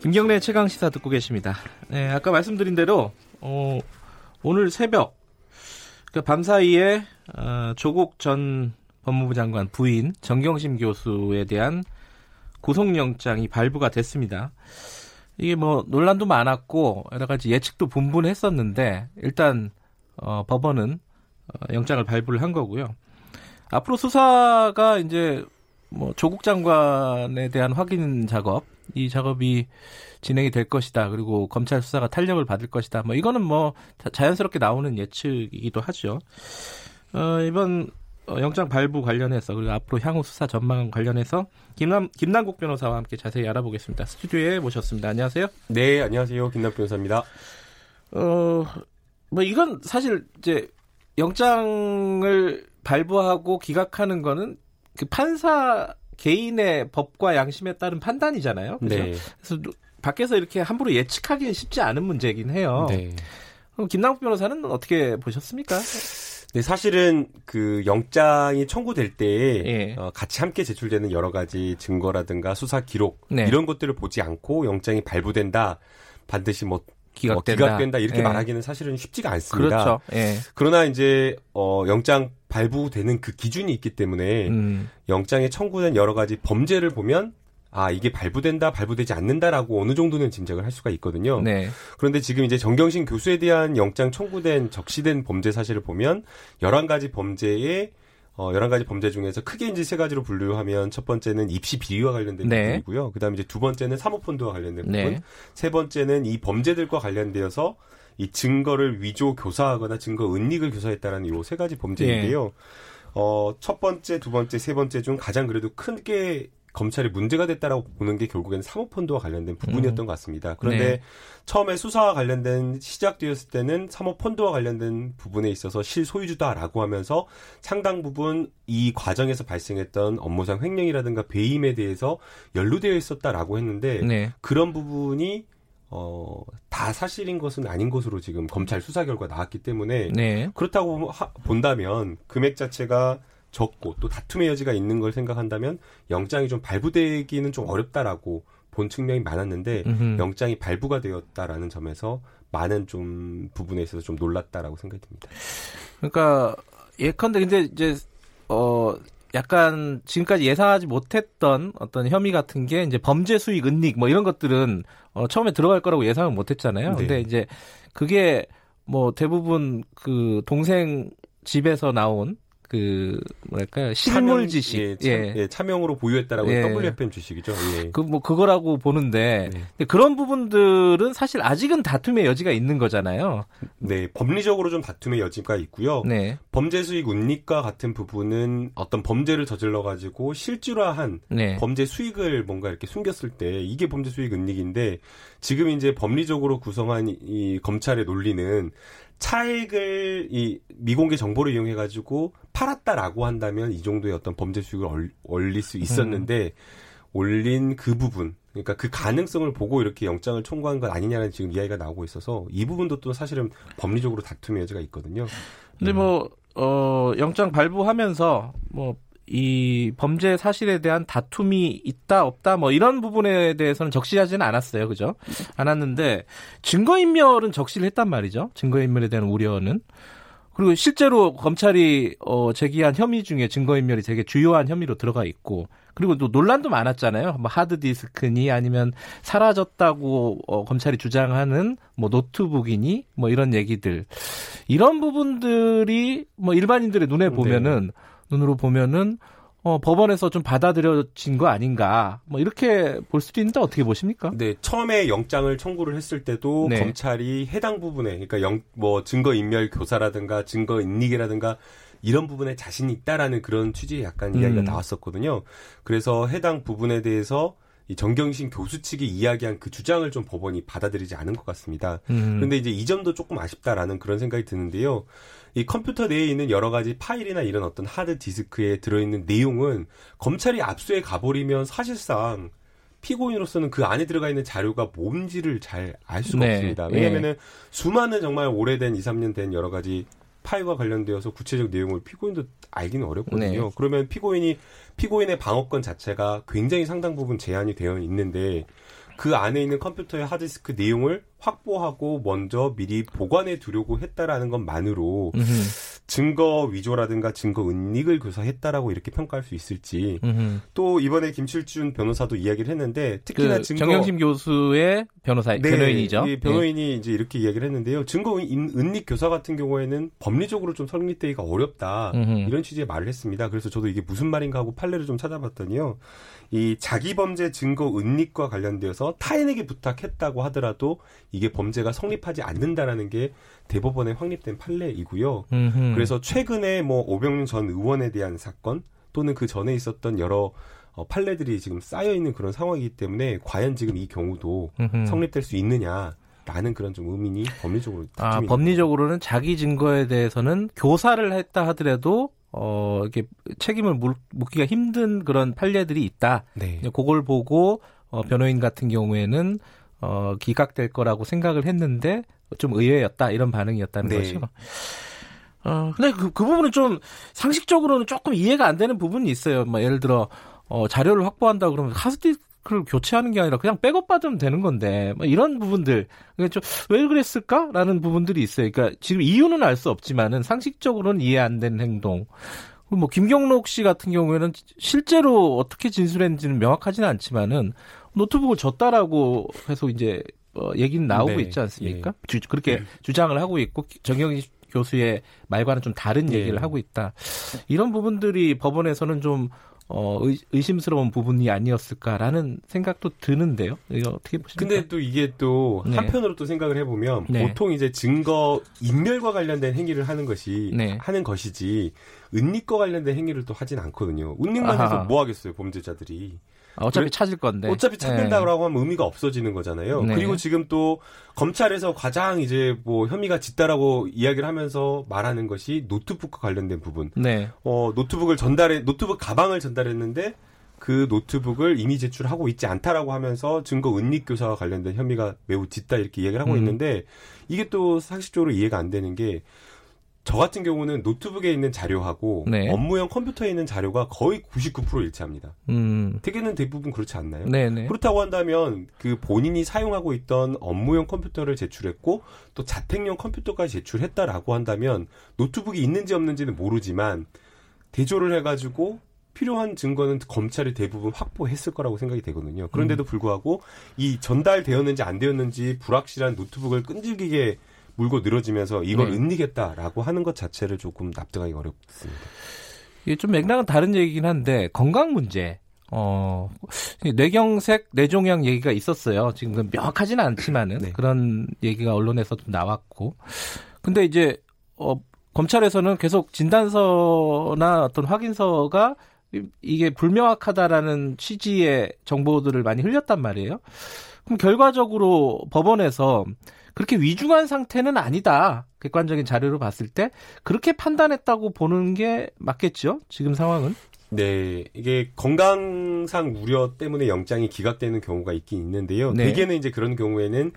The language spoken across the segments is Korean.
김경래 최강 시사 듣고 계십니다. 네, 아까 말씀드린 대로 어, 오늘 새벽 그 밤사이에 어, 조국 전 법무부 장관 부인 정경심 교수에 대한 구속영장이 발부가 됐습니다. 이게 뭐 논란도 많았고 여러 가지 예측도 분분했었는데 일단 어, 법원은 어, 영장을 발부를 한 거고요. 앞으로 수사가 이제 뭐 조국 장관에 대한 확인 작업 이 작업이 진행이 될 것이다. 그리고 검찰 수사가 탄력을 받을 것이다. 뭐 이거는 뭐 자연스럽게 나오는 예측이기도 하죠. 어, 이번 어, 영장 발부 관련해서 그리고 앞으로 향후 수사 전망 관련해서 김남 김남국 변호사와 함께 자세히 알아보겠습니다. 스튜디오에 모셨습니다. 안녕하세요. 네, 안녕하세요. 김남 변호사입니다. 어, 뭐 이건 사실 이제 영장을 발부하고 기각하는 거는 그 판사 개인의 법과 양심에 따른 판단이잖아요. 그죠? 네. 그래서 밖에서 이렇게 함부로 예측하기는 쉽지 않은 문제이긴 해요. 네. 그럼 김남국 변호사는 어떻게 보셨습니까? 네, 사실은 그 영장이 청구될 때 예. 어, 같이 함께 제출되는 여러 가지 증거라든가 수사 기록 네. 이런 것들을 보지 않고 영장이 발부된다 반드시 뭐 기각된다, 뭐 기각된다 이렇게 예. 말하기는 사실은 쉽지가 않습니다. 그렇죠. 예. 그러나 이제 어 영장 발부되는 그 기준이 있기 때문에 음. 영장에 청구된 여러 가지 범죄를 보면 아 이게 발부된다 발부되지 않는다라고 어느 정도는 짐작을 할 수가 있거든요. 네. 그런데 지금 이제 정경심 교수에 대한 영장 청구된 적시된 범죄 사실을 보면 열한 가지 범죄에 어, 11가지 범죄 중에서 크게 이제 세 가지로 분류하면 첫 번째는 입시 비리와 관련된 네. 부분이고요. 그 다음에 이제 두 번째는 사모펀드와 관련된 부분. 네. 세 번째는 이 범죄들과 관련되어서 이 증거를 위조 교사하거나 증거 은닉을 교사했다라는 이세 가지 범죄인데요. 네. 어, 첫 번째, 두 번째, 세 번째 중 가장 그래도 크게 검찰이 문제가 됐다라고 보는 게 결국에는 사모펀드와 관련된 부분이었던 음. 것 같습니다. 그런데 네. 처음에 수사와 관련된 시작되었을 때는 사모펀드와 관련된 부분에 있어서 실소유주다라고 하면서 상당 부분 이 과정에서 발생했던 업무상 횡령이라든가 배임에 대해서 연루되어 있었다라고 했는데 네. 그런 부분이 어, 다 사실인 것은 아닌 것으로 지금 검찰 수사 결과 나왔기 때문에 네. 그렇다고 하, 본다면 금액 자체가 적고 또 다툼의 여지가 있는 걸 생각한다면 영장이 좀 발부되기는 좀 어렵다라고 본 측면이 많았는데 음흠. 영장이 발부가 되었다라는 점에서 많은 좀 부분에 있어서 좀 놀랐다라고 생각이 듭니다. 그러니까 예컨대 근데 이제 어 약간 지금까지 예상하지 못했던 어떤 혐의 같은 게 이제 범죄 수익 은닉 뭐 이런 것들은 어 처음에 들어갈 거라고 예상을 못 했잖아요. 네. 근데 이제 그게 뭐 대부분 그 동생 집에서 나온 그 뭐랄까요 실물 지식 예, 참, 예. 예, 차명으로 보유했다라고 예. WFM 주식이죠. 예. 그뭐 그거라고 보는데 네. 그런 부분들은 사실 아직은 다툼의 여지가 있는 거잖아요. 네, 법리적으로 좀 다툼의 여지가 있고요. 네. 범죄 수익 운익과 같은 부분은 어떤 범죄를 저질러 가지고 실질화한 네. 범죄 수익을 뭔가 이렇게 숨겼을 때 이게 범죄 수익 은닉인데 지금 이제 법리적으로 구성한 이, 이 검찰의 논리는 차액을 이 미공개 정보를 이용해 가지고 팔았다라고 한다면 이 정도의 어떤 범죄 수익을 올릴 수 있었는데 음. 올린 그 부분 그러니까 그 가능성을 보고 이렇게 영장을 청구한 것 아니냐는 지금 이야기가 나오고 있어서 이 부분도 또 사실은 법리적으로 다툼의 여지가 있거든요. 근데 뭐 어, 영장 발부하면서 뭐 이 범죄 사실에 대한 다툼이 있다 없다 뭐 이런 부분에 대해서는 적시하지는 않았어요. 그죠? 않았는데 증거 인멸은 적시를 했단 말이죠. 증거 인멸에 대한 우려는. 그리고 실제로 검찰이 어 제기한 혐의 중에 증거 인멸이 되게 주요한 혐의로 들어가 있고 그리고 또 논란도 많았잖아요. 뭐 하드디스크니 아니면 사라졌다고 어, 검찰이 주장하는 뭐 노트북이니 뭐 이런 얘기들 이런 부분들이 뭐 일반인들의 눈에 네. 보면은 네. 눈으로 보면은 어, 법원에서 좀 받아들여진 거 아닌가 뭐 이렇게 볼 수도 있는데 어떻게 보십니까? 네 처음에 영장을 청구를 했을 때도 네. 검찰이 해당 부분에 그러니까 영, 뭐 증거 인멸 교사라든가 증거 인닉이라든가 이런 부분에 자신이 있다라는 그런 취지의 약간 음. 이야기가 나왔었거든요. 그래서 해당 부분에 대해서 이 정경심 교수 측이 이야기한 그 주장을 좀 법원이 받아들이지 않은 것 같습니다. 음. 그런데 이제 이 점도 조금 아쉽다라는 그런 생각이 드는데요. 이 컴퓨터 내에 있는 여러 가지 파일이나 이런 어떤 하드 디스크에 들어있는 내용은 검찰이 압수해 가버리면 사실상 피고인으로서는 그 안에 들어가 있는 자료가 뭔지를 잘 알 수가 네. 없습니다. 왜냐면은 네. 수많은 정말 오래된 2, 3년 된 여러 가지 파일과 관련되어서 구체적 내용을 피고인도 알기는 어렵거든요. 네. 그러면 피고인이 피고인의 방어권 자체가 굉장히 상당 부분 제한이 되어 있는데 그 안에 있는 컴퓨터의 하드디스크 내용을 확보하고 먼저 미리 보관해 두려고 했다라는 것만으로. 증거 위조라든가 증거 은닉을 교사했다라고 이렇게 평가할 수 있을지 음흠. 또 이번에 김칠준 변호사도 이야기를 했는데 특히나 그 증거 정영심 교수의 변호사 네, 변호인이죠. 변호인이 네. 이제 이렇게 이야기를 했는데요. 증거 은닉 교사 같은 경우에는 법리적으로 좀 성립되기가 어렵다 음흠. 이런 취지의 말을 했습니다. 그래서 저도 이게 무슨 말인가 하고 판례를 좀 찾아봤더니요. 이 자기 범죄 증거 은닉과 관련되어서 타인에게 부탁했다고 하더라도 이게 범죄가 성립하지 않는다라는 게 대법원에 확립된 판례이고요. 음흠. 그래서 최근에 뭐 오병윤 전 의원에 대한 사건 또는 그 전에 있었던 여러 어, 판례들이 지금 쌓여 있는 그런 상황이기 때문에 과연 지금 이 경우도 음흠. 성립될 수 있느냐 라는 그런 좀 의문이 법리적으로 아, 법리적으로는 자기 증거에 대해서는 교사를 했다 하더라도 어, 이렇게 책임을 물, 묻기가 힘든 그런 판례들이 있다. 네. 그걸 보고 어, 변호인 같은 경우에는 어, 기각될 거라고 생각을 했는데 좀 의외였다 이런 반응이었다는 네. 거죠. 어, 근데 그, 그 부분은 좀 상식적으로는 조금 이해가 안 되는 부분이 있어요. 뭐 예를 들어 어, 자료를 확보한다 그러면 하드디스크 를 교체하는 게 아니라 그냥 백업 받으면 되는 건데 뭐 이런 부분들 좀왜 그랬을까라는 부분들이 있어요. 그러니까 지금 이유는 알 수 없지만은 상식적으로는 이해 안 되는 행동. 뭐 김경록 씨 같은 경우에는 실제로 어떻게 진술했는지는 명확하지는 않지만은 노트북을 줬다라고 해서 이제 어, 얘기는 나오고 네. 있지 않습니까? 예. 주, 그렇게 네. 주장을 하고 있고 정영희 교수의 말과는 좀 다른 네. 얘기를 하고 있다. 이런 부분들이 법원에서는 좀 어, 의, 심스러운 부분이 아니었을까라는 생각도 드는데요. 이거 어떻게 보십니까? 근데 또 이게 또 네. 한편으로 또 생각을 해보면 네. 보통 이제 증거 인멸과 관련된 행위를 하는 것이 네. 하는 것이지 은닉과 관련된 행위를 또 하진 않거든요. 은닉만 아하. 해서 뭐 하겠어요 범죄자들이. 어차피 찾을 건데. 어차피 찾는다고 네. 하면 의미가 없어지는 거잖아요. 네. 그리고 지금 또 검찰에서 가장 이제 뭐 혐의가 짙다라고 이야기를 하면서 말하는 것이 노트북과 관련된 부분. 네. 어, 노트북을 전달해, 노트북 가방을 전달했는데 그 노트북을 이미 제출하고 있지 않다라고 하면서 증거 은닉 교사와 관련된 혐의가 매우 짙다 이렇게 이야기를 하고 음. 있는데 이게 또 상식적으로 이해가 안 되는 게 저 같은 경우는 노트북에 있는 자료하고 네. 업무용 컴퓨터에 있는 자료가 거의 99% 일치합니다. 음. 대개는 대부분 그렇지 않나요? 네네. 네. 그렇다고 한다면 그 본인이 사용하고 있던 업무용 컴퓨터를 제출했고 또 자택용 컴퓨터까지 제출했다라고 한다면 노트북이 있는지 없는지는 모르지만 대조를 해가지고 필요한 증거는 검찰이 대부분 확보했을 거라고 생각이 되거든요. 그런데도 음. 불구하고 이 전달되었는지 안 되었는지 불확실한 노트북을 끈질기게 물고 늘어지면서 이걸 네. 은닉했다라고 하는 것 자체를 조금 납득하기 어렵습니다. 이게 좀 맥락은 다른 얘기긴 한데 건강 문제. 어, 뇌경색, 뇌종양 얘기가 있었어요. 지금 명확하지는 않지만은 네. 그런 얘기가 언론에서도 나왔고. 근데 이제 어 검찰에서는 계속 진단서나 어떤 확인서가 이게 불명확하다라는 취지의 정보들을 많이 흘렸단 말이에요. 그럼 결과적으로 법원에서 그렇게 위중한 상태는 아니다. 객관적인 자료로 봤을 때 그렇게 판단했다고 보는 게 맞겠죠? 지금 상황은? 네, 이게 건강상 우려 때문에 영장이 기각되는 경우가 있긴 있는데요. 네. 대개는 이제 그런 경우에는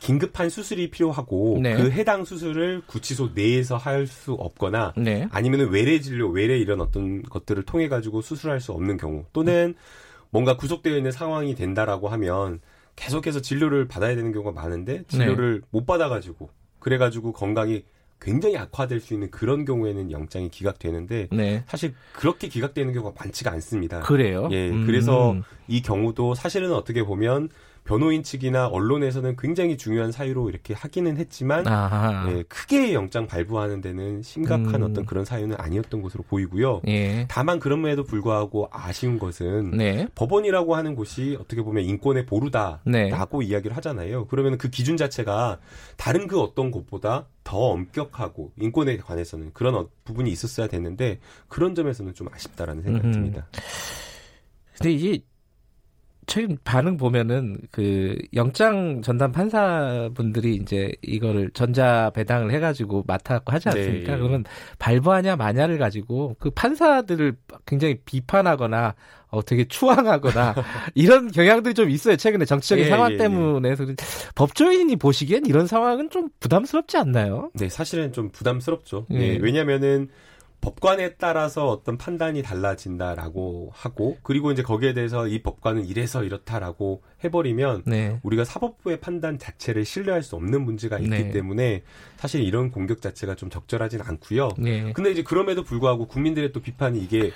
긴급한 수술이 필요하고 네. 그 해당 수술을 구치소 내에서 할 수 없거나 네. 아니면 외래 진료, 외래 이런 어떤 것들을 통해 가지고 수술할 수 없는 경우 또는 뭔가 구속되어 있는 상황이 된다라고 하면 계속해서 진료를 받아야 되는 경우가 많은데 진료를 네. 못 받아가지고 그래가지고 건강이 굉장히 악화될 수 있는 그런 경우에는 영장이 기각되는데 네. 사실 그렇게 기각되는 경우가 많지가 않습니다. 그래요? 예, 음. 그래서 이 경우도 사실은 어떻게 보면 변호인 측이나 언론에서는 굉장히 중요한 사유로 이렇게 하기는 했지만 예, 크게 영장 발부하는 데는 심각한 음. 어떤 그런 사유는 아니었던 것으로 보이고요. 예. 다만 그럼에도 불구하고 아쉬운 것은 네. 법원이라고 하는 곳이 어떻게 보면 인권의 보루다라고 네. 이야기를 하잖아요. 그러면 그 기준 자체가 다른 그 어떤 곳보다 더 엄격하고 인권에 관해서는 그런 어, 부분이 있었어야 되는데 그런 점에서는 좀 아쉽다라는 생각이 듭니다. 근데 이게 최근 반응 보면은 그 영장 전담 판사분들이 이제 이거를 전자 배당을 해가지고 맡아갖고 하지 않습니까? 네. 그러면 발부하냐 마냐를 가지고 그 판사들을 굉장히 비판하거나 어 되게 추앙하거나 이런 경향들이 좀 있어요. 최근에 정치적인 예, 상황 예, 예. 때문에 예. 법조인이 보시기엔 이런 상황은 좀 부담스럽지 않나요? 네, 사실은 좀 부담스럽죠. 예. 네, 왜냐면은 법관에 따라서 어떤 판단이 달라진다라고 하고 그리고 이제 거기에 대해서 이 법관은 이래서 이렇다라고 해버리면 네. 우리가 사법부의 판단 자체를 신뢰할 수 없는 문제가 있기 네. 때문에 사실 이런 공격 자체가 좀 적절하진 않고요. 네. 근데 이제 그럼에도 불구하고 국민들의 또 비판이 이게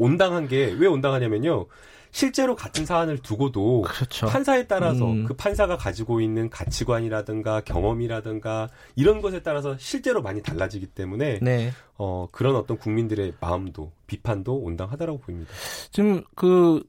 온당한 게 왜 온당하냐면요. 실제로 같은 사안을 두고도 그렇죠. 판사에 따라서 음. 그 판사가 가지고 있는 가치관이라든가 경험이라든가 이런 것에 따라서 실제로 많이 달라지기 때문에 네. 어, 그런 어떤 국민들의 마음도 비판도 온당하다라고 보입니다. 지금 그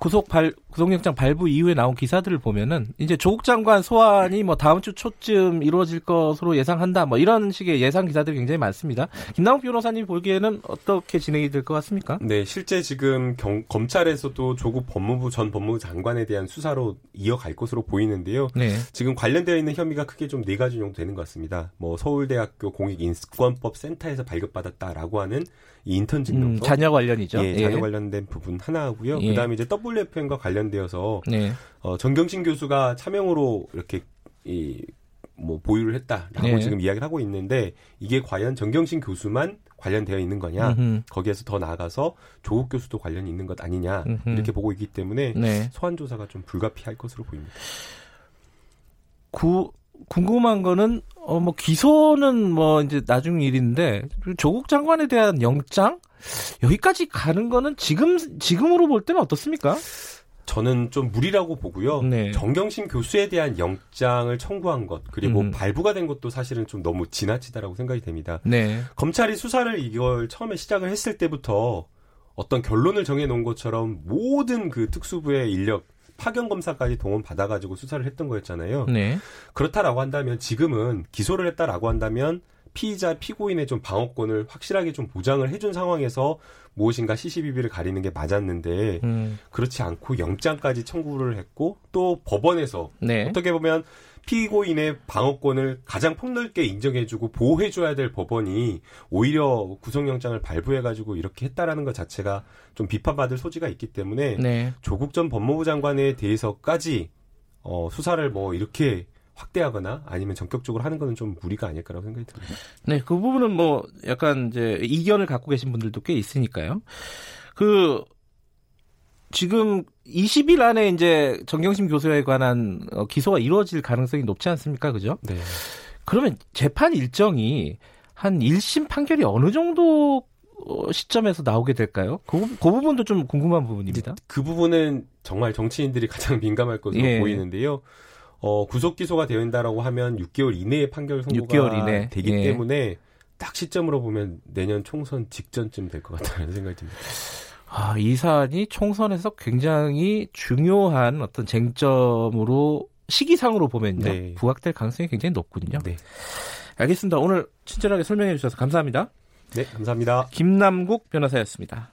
구속 발 구속영장 발부 이후에 나온 기사들을 보면은 이제 조국 장관 소환이 뭐 다음 주 초쯤 이루어질 것으로 예상한다 뭐 이런 식의 예상 기사들이 굉장히 많습니다. 김남욱 변호사님 보기에는 어떻게 진행이 될 것 같습니까? 네, 실제 지금 경, 검찰에서도 조국 법무부 전 법무부 장관에 대한 수사로 이어갈 것으로 보이는데요. 네. 지금 관련되어 있는 혐의가 크게 좀 네 가지 정도 되는 것 같습니다. 뭐 서울대학교 공익인권법 센터에서 발급받았다라고 하는 이 인턴 증명서 음, 자녀 관련이죠. 예, 자녀 예. 관련된 부분 하나고요. 예. 그다음에 이제 WFM과 관련되어서 네. 어, 정경심 교수가 차명으로 이렇게 이 뭐 보유를 했다라고 네. 지금 이야기를 하고 있는데 이게 과연 정경심 교수만 관련되어 있는 거냐 음흠. 거기에서 더 나아가서 조국 교수도 관련이 있는 것 아니냐 음흠. 이렇게 보고 있기 때문에 네. 소환 조사가 좀 불가피할 것으로 보입니다. 구 궁금한 거는 어 뭐 기소는 뭐 이제 나중 일인데 조국 장관에 대한 영장 여기까지 가는 거는 지금 지금으로 볼 때는 어떻습니까? 저는 좀 무리라고 보고요. 네. 정경심 교수에 대한 영장을 청구한 것 그리고 음. 발부가 된 것도 사실은 좀 너무 지나치다라고 생각이 됩니다. 네. 검찰이 수사를 이걸 처음에 시작을 했을 때부터 어떤 결론을 정해 놓은 것처럼 모든 그 특수부의 인력 파견 검사까지 동원 받아가지고 수사를 했던 거였잖아요. 네. 그렇다라고 한다면 지금은 기소를 했다라고 한다면 피의자 피고인의 좀 방어권을 확실하게 좀 보장을 해준 상황에서 무엇인가 시시비비를 가리는 게 맞았는데 음. 그렇지 않고 영장까지 청구를 했고 또 법원에서 네. 어떻게 보면 피고인의 방어권을 가장 폭넓게 인정해주고 보호해줘야 될 법원이 오히려 구속영장을 발부해가지고 이렇게 했다라는 것 자체가 좀 비판받을 소지가 있기 때문에 네. 조국 전 법무부 장관에 대해서까지 어, 수사를 뭐 이렇게 확대하거나 아니면 전격적으로 하는 것은 좀 무리가 아닐까라고 생각이 듭니다. 네, 그 부분은 뭐 약간 이제 이견을 갖고 계신 분들도 꽤 있으니까요. 그 지금 20일 안에 이제 정경심 교수에 관한 어, 기소가 이루어질 가능성이 높지 않습니까? 그죠? 네. 그러면 재판 일정이 한 1심 판결이 어느 정도 어, 시점에서 나오게 될까요? 그, 그 부분도 좀 궁금한 부분입니다. 그 부분은 정말 정치인들이 가장 민감할 것으로 예. 보이는데요. 어, 구속 기소가 되어있다라고 하면 6개월 이내에 판결 선고가 6개월 이내. 되기 예. 때문에 딱 시점으로 보면 내년 총선 직전쯤 될 것 같다는 생각이 듭니다. 아, 이 사안이 총선에서 굉장히 중요한 어떤 쟁점으로 시기상으로 보면요. 네. 부각될 가능성이 굉장히 높군요. 네. 알겠습니다. 오늘 친절하게 설명해 주셔서 감사합니다. 네, 감사합니다. 김남국 변호사였습니다.